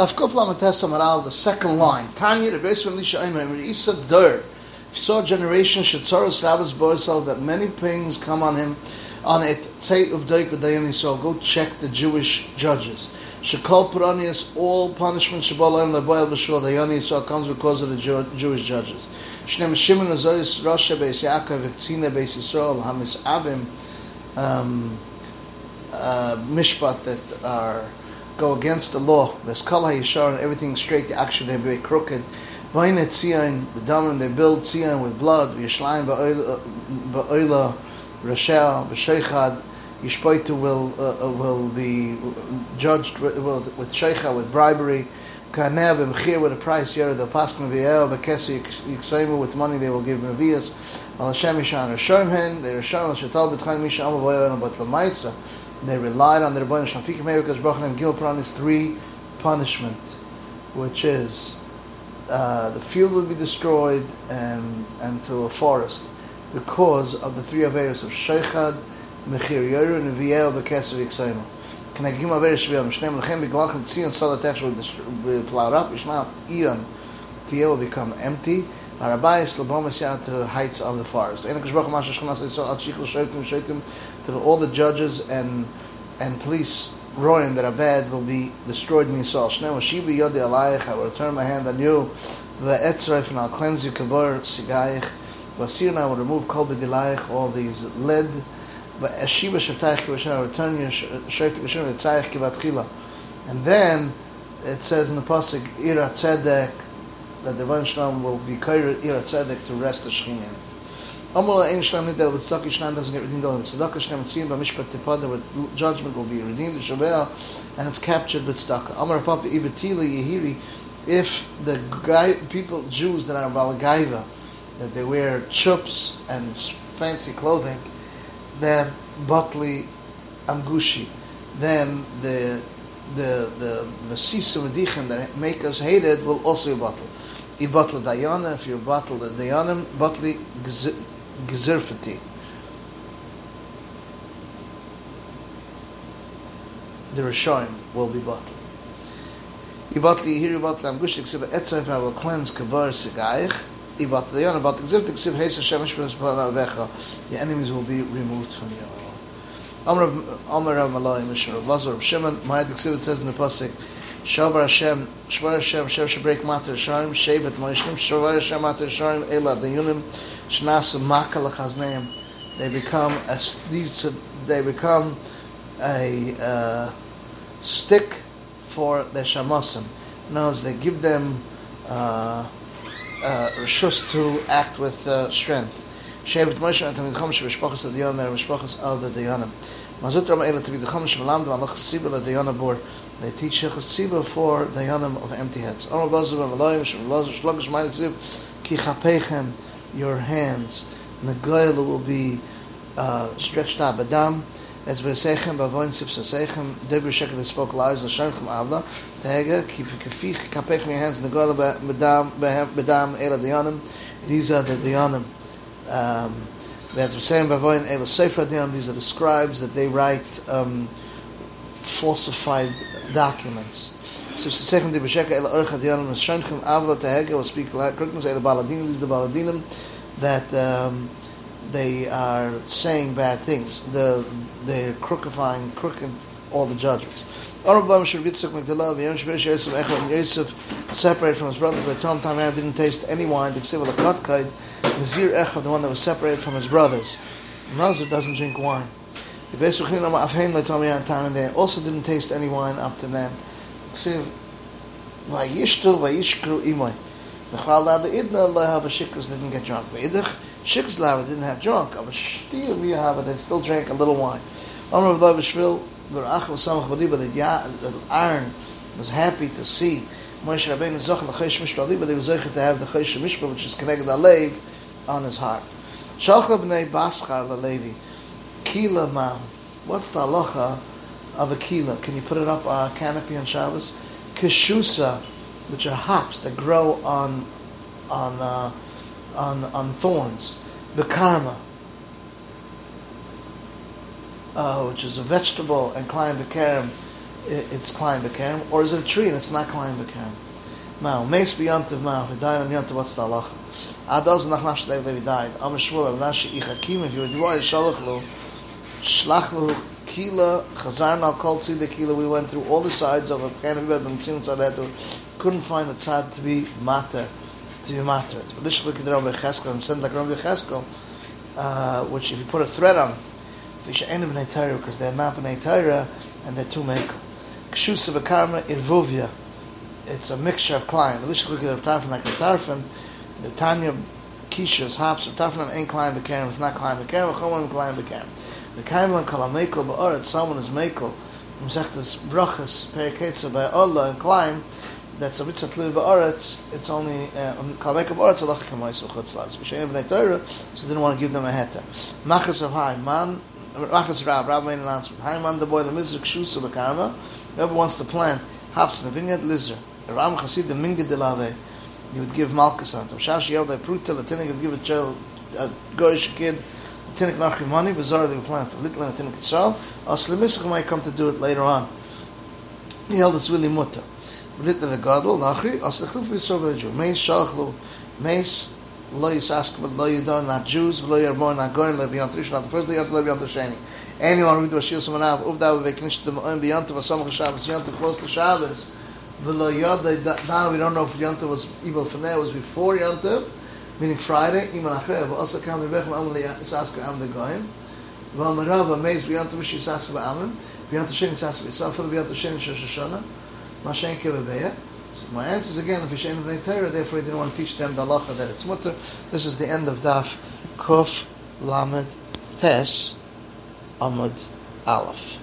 Dafkuf Lamatesa Maral, the second line. Tanya, Yisrael Lisha Aimer, Isa Dur. If you saw a generation, Shetzoros Rabbis Boisel, that many pains come on him, on it, Tzei Ubdaik B'dayan Yisrael, go check the Jewish judges. Shekol Peronius, all punishment Shabbalayim Leboel B'Shul Dayan Yisrael comes because of the Jew, Jewish judges. Shnem Shimon Azoris Rosh Beis Yaakov V'Ktzine Beis Yisrael Hamis Abim um, uh, Mishpat that are go against the law. There's kol yishar and everything straight. Actually, they're very crooked. Vaynet tzion, the daman they build tzion with blood. V'yishlayim ba'oila rashel b'sheichad. Yishpoitu will uh, uh, will be judged with, with, with with bribery. Kanev b'mchir with a price. Yer the paskin v'yel b'kesi yiksaimu with money they will give mevias. Al Hashem yishan rishon hen. They rishon al shetal b'tchaim misha amavoyel but lamaisa. They relied on the Rebbeinu Shafikim Meirikas Brachim Gil Pranis three punishment, which is uh, the field will be destroyed and and to a forest because of the three averos of Sheichad, Mechir Yoru, and Viel Bekesav Yiksayim. Can I give a very shviyam? Shneim lechem beglachim tzion salatech will be plowed up. Yishmael Ion Tiel will become empty. Arabayis Labomas Yad to the heights of the forest. All the judges and and police royim that are bad will be destroyed in Yisrael. Shnei Moshivi Yodi Alayich, I will return my hand on you. Ve'etzreif, and I'll cleanse you, Kabor Sigayich. Vasir, and I will remove Kol B'dilayich, all these lead. Ve'eshiva Shavtayich Kivashem, I will return you, Shavtayich Kivashem, Ve'tzayich Kivatchila. And then, it says in the Pasuk, Ira Tzedek, that the Rebbeinu Shalom will be Kair Ira Tzedek to rest the Shechin in it. Amala Ein Shalom Nidel, but Tzedakah Shalom doesn't get redeemed of it. Tzedakah Shalom Tzim, B'mishpat Tipada, with judgment will be redeemed, the Shabbat, and it's captured with Tzedakah. Amar Papa Ibetili Yehiri, if the guy, people, Jews that are Balagaiva, that they wear chups and fancy clothing, then Batli Amgushi, then the the the the sisa medichin that make us hate it will also be bottled. I bottle dayana if you bottle the dayanim bottle gzirfati. The Rishonim will be bottled. I bottle here bottle amgush ksiv etzayf I will cleanse kabar sigaich. I bottle dayana bottle gzirfati ksiv heis Hashem shpenes vecha. Your enemies will be removed from you. Amr Amr Rav Malay Mishra Lazar Shimon Ksiv it says in the pasuk Shavar Hashem Shvar Hashem Hashem Shabreik Mater Sharim Shevet Moishnim Shavar Hashem Mater Sharim Ela Dayunim Shnas Makal Chazneim they become a, these they become a uh, stick for the shamasim. Words, they give them uh, uh, to act with uh, strength. Shevet Moshe and Tamid Chomish Mishpachas of Dayan, they're Mishpachas of the Dayanim. Mazut Rama Ela Tamid Chomish Malam Dvan Lach the Dayana Bor. They teach Chesiba for Dayanim of empty heads. Your hands. Nagoyla will be uh, stretched out. Badam as sif sasechem that spoke lies avla tehega keep kafich kapech your hands nagoyla badam badam ela these are the diyanim um, that we're saying bavoin ela sefer these are the scribes that they write um, falsified documents so sasechem debir shekel ela orcha diyanim l'shanchem avla tehega will speak like kruknas ela baladinim these the baladinim that um, they are saying bad things. The they're crookifying, crooked all the judgments. Yosef separated from his brothers. They told him Tamar didn't taste any wine. The Ksiv Katkait, Nazir Echad, the one that was separated from his brothers. Nazir doesn't drink wine. They also didn't taste any wine up to then. Vayishtu Vayishkru Imoy. The Chalad the Idna Allah Havashikras didn't get drunk. Vayidach Shikslav didn't have drunk. But still, we have it. They still drank a little wine. Amr of Lavishvil, the Rach was Samach Badiba, the Aaron was happy to see Moshe Rabbeinu Zoch the Chesh Mishpah but they were Zoch to have the Chesh Mishpah, which is connected to Lev, on his heart. Shalcha b'nei Baschar Levi, Kila ma. What's the halacha of a kila? Can you put it up on a canopy on Shabbos? Kishusa, which are hops that grow on on uh, on on thorns. Bekarma, uh, which is a vegetable, and climb bekarm, it's Klein Bekem, or is it a tree and it's not Klein Bekem? Now, Meis B'yantiv Mao, if he died on Yantiv, what's the halacha? Adoz nach Nash Lev Levi died. Am Shmuel, Nash Ichakim, if you would worry, Shalach Lu, Shlach Lu, Kila, Chazar Mal Kol Tzideh Kila, we went through all the sides of a bed, and Tzim Tzadet, couldn't find the tzad to be matter, to be matter. This look at the Rabbi Cheskel, and send like Rabbi Cheskel, uh, which if you put a thread on it, Fisha Ena B'nai Torah, because they're not B'nai Torah, and they're two Mekel. Kshusa V'karma Irvuvia, it's a mixture of klein. At the tarfin like the tarfin, the Tanya Kishas, hops, the tarfin ain't klein B'kerem, it's not klein B'kerem, Chomim klein B'kerem. The kaimlan kol ha-mekel ba'oret, someone is mekel, Mesechtes brachas, periketza by Allah and klein, that's a mitzvah tlu ba'aretz, it's only uh, kol mekel ba'aretz alach kamois v'chutz lav. So V'shein b'nei so didn't want to give them a heter. Machas of high, man, Machas Rav, Rav made an announcement. High man the boy, the mizr kshusa b'karma, whoever wants to plant hops in a vineyard, lizard. Ram Chasid the Minga de Lave, you would give Malchus on. Shash Yel de Pruta, the Tinnik would give a child, a goyish kid, the Tinnik Nachri money, Bizarre they would plant a little in the Tinnik Yisrael. Asli Misach might come to do it later on. He held it's really mutter. Brit the Gadol, Nachri, Asli Chuf B'Yisrael B'Jew. Meis Shalchlu, Meis, Lo Yisask, but Lo Yidon, not Jews, Lo Yarbon, not going, Lo B'Yant Rishon, not the first, Lo Yant, Lo B'Yant the Sheni. Anyone read the Shil Samanav, Uvda, V'Veknish, the Mo'en, B'Yant, V'Samach Shabbos, Yant, close to Shabbos, V'lo yada, now we don't know if Yontav was Ibal Faneh, was before Yontav, meaning Friday, Iman but also Kam Lebech, Am Li Yisaska Am the Goyim, V'al Merav, Amez, V'yontav, Vish Yisaska Ba'amim, V'yontav Shen Yisaska B'Yisrael, V'yontav V'yontav Shen Shosh Hashanah, Mashen Kebebeya. So my answer is again, if Yishen B'nai Torah, therefore he didn't want to teach them the halacha that it's mutter. This is the end of Daf Kuf Lamed Tes Amud Aleph.